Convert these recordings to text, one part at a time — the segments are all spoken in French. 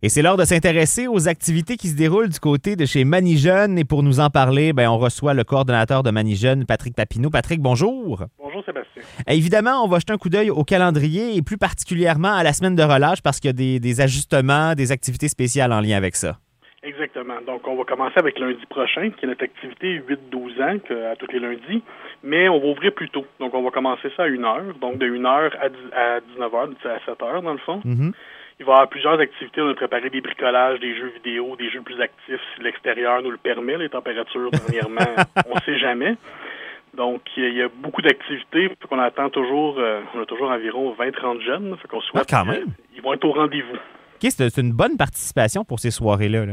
Et c'est l'heure de s'intéresser aux activités qui se déroulent du côté de chez Manijeune. Et pour nous en parler, ben, on reçoit le coordonnateur de Manijeune, Patrick Papineau. Patrick, bonjour. Bonjour Sébastien. évidemment, on va jeter un coup d'œil au calendrier et plus particulièrement à la semaine de relâche parce qu'il y a des, des, ajustements, des activités spéciales en lien avec ça. Exactement. Donc, on va commencer avec lundi prochain, qui est notre activité 8-12 ans, à tous les lundis, mais on va ouvrir plus tôt. Donc, on va commencer ça à 1 heure, donc de 1 heure à, 19 heures, à 7 heures dans le fond. Mm-hmm. Il va y avoir plusieurs activités. On a préparé des bricolages, des jeux vidéo, des jeux plus actifs si l'extérieur nous le permet. Les températures, dernièrement, on ne sait jamais. Donc, il y a beaucoup d'activités. qu'on attend toujours, euh, on a toujours environ 20-30 jeunes. Fait qu'on souhaite ah, quand même. ils vont être au rendez-vous. OK, c'est une bonne participation pour ces soirées-là.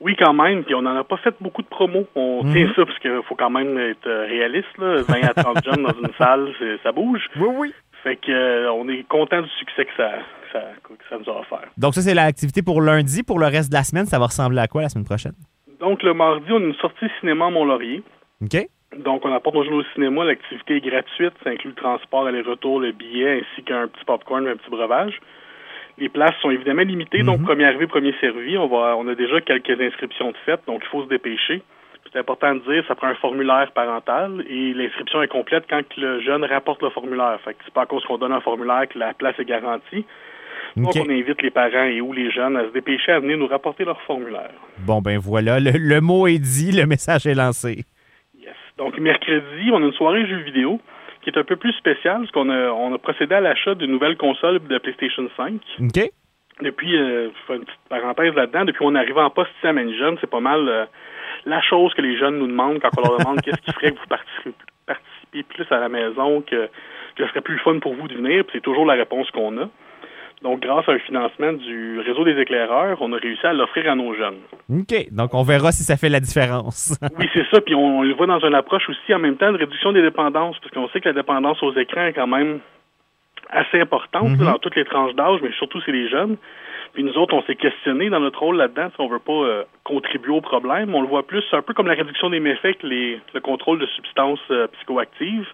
Oui, quand même. Puis on n'en a pas fait beaucoup de promos. On mhm. tient ça parce qu'il faut quand même être réaliste. Là. 20 à 30 jeunes dans une salle, ça bouge. Oui, oui. Fait que euh, on est content du succès que ça, ça, nous a offert. Donc, ça, c'est l'activité pour lundi. Pour le reste de la semaine, ça va ressembler à quoi la semaine prochaine? Donc, le mardi, on a une sortie cinéma à Mont-Laurier. OK. Donc, on apporte nos jeunes au cinéma. L'activité est gratuite. Ça inclut le transport, aller-retour, le billet, ainsi qu'un petit popcorn, un petit breuvage. Les places sont évidemment limitées, donc mhm. premier arrivé, premier servi. On, va, on a déjà quelques inscriptions de fait, donc il faut se dépêcher. C'est important de dire, ça prend un formulaire parental et l'inscription est complète quand le jeune rapporte le formulaire. Fait que c'est pas à cause qu'on donne un formulaire que la place est garantie. Donc, on invite les parents et ou les jeunes à se dépêcher à venir nous rapporter leur formulaire. Bon, ben voilà, le, mot est dit, le message est lancé. Yes. Donc, mercredi, on a une soirée jeux vidéo qui est un peu plus spéciale parce qu'on a, on a procédé à l'achat d'une nouvelle console de PlayStation 5. OK. Depuis, euh, je fais une petite parenthèse là-dedans, depuis qu'on arrive en poste ici à Jeune, c'est pas mal euh, la chose que les jeunes nous demandent quand on leur demande qu'est-ce qui ferait que vous participiez, plus à la maison, que, que ce serait plus fun pour vous de venir, c'est toujours la réponse qu'on a. Donc, grâce à un financement du réseau des éclaireurs, on a réussi à l'offrir à nos jeunes. OK. Donc, on verra si ça fait la différence. oui, c'est ça. Puis, on, le voit dans une approche aussi en même temps de réduction des dépendances, parce qu'on sait que la dépendance aux écrans est quand même assez importante mhm. dans toutes les tranches d'âge, mais surtout c'est les jeunes. Puis nous autres, on s'est questionné dans notre rôle là-dedans si on veut pas euh, contribuer au problème. On le voit plus un peu comme la réduction des méfaits que les, le contrôle de substances euh, psychoactives.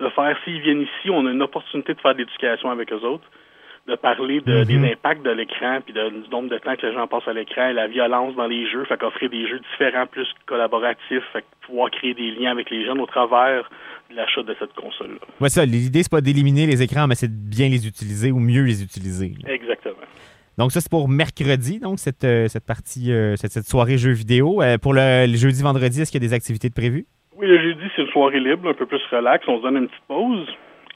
De faire, s'ils viennent ici, on a une opportunité de faire de l'éducation avec eux autres de parler de, des mhm. impacts de l'écran, puis de, du nombre de temps que les gens passent à l'écran, la violence dans les jeux, fait qu'offrir des jeux différents, plus collaboratifs, fait pouvoir créer des liens avec les jeunes au travers de l'achat de cette console-là. Oui, ça, l'idée, c'est pas d'éliminer les écrans, mais c'est de bien les utiliser ou mieux les utiliser. Exactement. Donc ça, c'est pour mercredi, donc cette, euh, cette partie, euh, cette, soirée jeux vidéo. Euh, pour le, le jeudi, vendredi, est-ce qu'il y a des activités de prévues? Oui, le jeudi, c'est une soirée libre, un peu plus relax. On se donne une petite pause.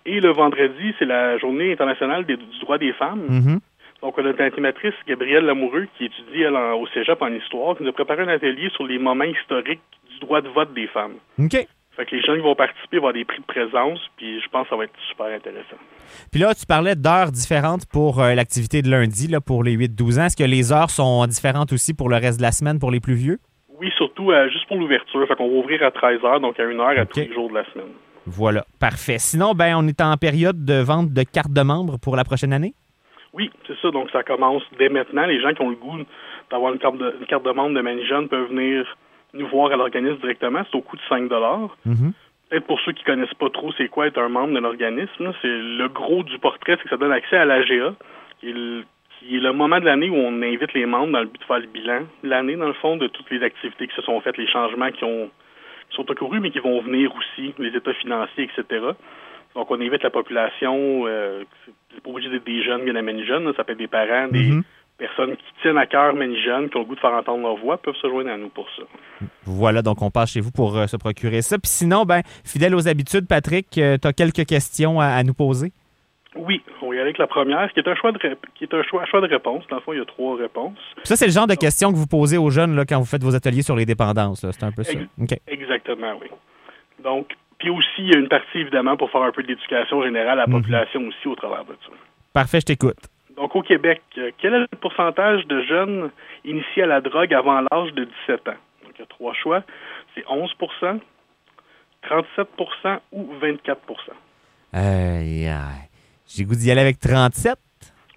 Et le vendredi, c'est la journée internationale du droit des femmes. Mm-hmm. Donc, on a une animatrice, Gabrielle Lamoureux, qui étudie au cégep en histoire, qui nous a préparé un atelier sur les moments historiques du droit de vote des femmes. OK. Fait que les gens qui vont participer vont avoir des prix de présence, puis je pense que ça va être super intéressant. Puis là, tu parlais d'heures différentes pour euh, l'activité de lundi, là, pour les 8-12 ans. Est-ce que les heures sont différentes aussi pour le reste de la semaine pour les plus vieux? Oui, surtout euh, juste pour l'ouverture. Fait qu'on va ouvrir à 13 h, donc à 1 heure à tous les jours de la semaine. Voilà, parfait. Sinon, ben, on est en période de vente de cartes de membres pour la prochaine année? Oui, c'est ça. Donc, ça commence dès maintenant. Les gens qui ont le goût d'avoir une carte de, carte de membre de Manijeune peuvent venir nous voir à l'organisme directement. C'est au coût de 5 mm-hmm. Peut-être pour ceux qui connaissent pas trop c'est quoi être un membre de l'organisme, c'est le gros du portrait, c'est que ça donne accès à l'AGA, qui, qui est le moment de l'année où on invite les membres dans le but de faire le bilan l'année, dans le fond, de toutes les activités qui se sont faites, les changements qui ont sont accourus, mais qui vont venir aussi, les états financiers, etc. Donc, on invite la population, euh, c'est pas obligé d'être des jeunes bien à jeunes, ça peut être des parents, des mhm. personnes qui tiennent à cœur jeunes, qui ont le goût de faire entendre leur voix, peuvent se joindre à nous pour ça. Voilà, donc on passe chez vous pour euh, se procurer ça. Puis sinon, ben, fidèle aux habitudes, Patrick, euh, tu as quelques questions à nous poser? Oui, avec la première, qui est un choix de, qui est un choix, choix de réponse. Dans le fond, il y a trois réponses. ça, c'est le genre de questions que vous posez aux jeunes là, quand vous faites vos ateliers sur les dépendances. C'est un peu ça. Exactement, oui. Donc, puis aussi, il y a une partie, évidemment, pour faire un peu d'éducation générale à la mhm. population aussi au travers de ça. Parfait, je t'écoute. Donc, au Québec, euh, quel est le pourcentage de jeunes initiés à la drogue avant l'âge de 17 ans? Donc, il y a trois choix. C'est 11% 37% ou 24 Aïe, aïe. J'ai goût d'y aller avec 37?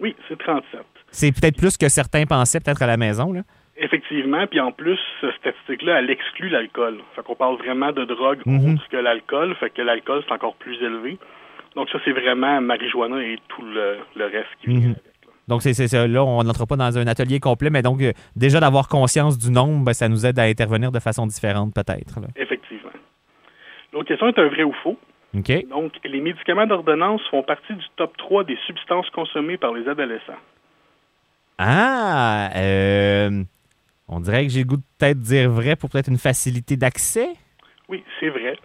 Oui, c'est 37. C'est peut-être plus que certains pensaient peut-être à la maison, là? Effectivement, puis en plus, cette statistique-là, elle exclut l'alcool. Fait qu'on parle vraiment de drogue mm autre que l'alcool, fait que l'alcool, c'est encore plus élevé. Donc ça, c'est vraiment marijuana et tout le, reste qui vient mhm. avec. Donc, c'est ça. Là, on n'entre pas dans un atelier complet, mais donc, euh, déjà d'avoir conscience du nombre, ben, ça nous aide à intervenir de façon différente, peut-être. Effectivement. L'autre question est un vrai ou faux? OK. Donc, les médicaments d'ordonnance font partie du top 3 des substances consommées par les adolescents. Ah, euh, on dirait que j'ai le goût de peut-être dire vrai pour peut-être une facilité d'accès? Oui, c'est vrai.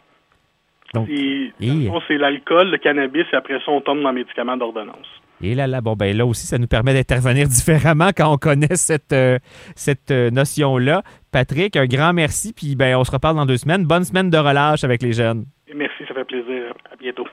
Donc, et- c'est l'alcool, le cannabis, et après ça, on tombe dans les médicaments d'ordonnance. Et là, là, bon, ben là aussi, ça nous permet d'intervenir différemment quand on connaît cette, euh, cette euh, notion-là. Patrick, un grand merci, puis ben, on se reparle dans deux semaines. Bonne semaine de relâche avec les jeunes. Merci, ça fait plaisir. À bientôt.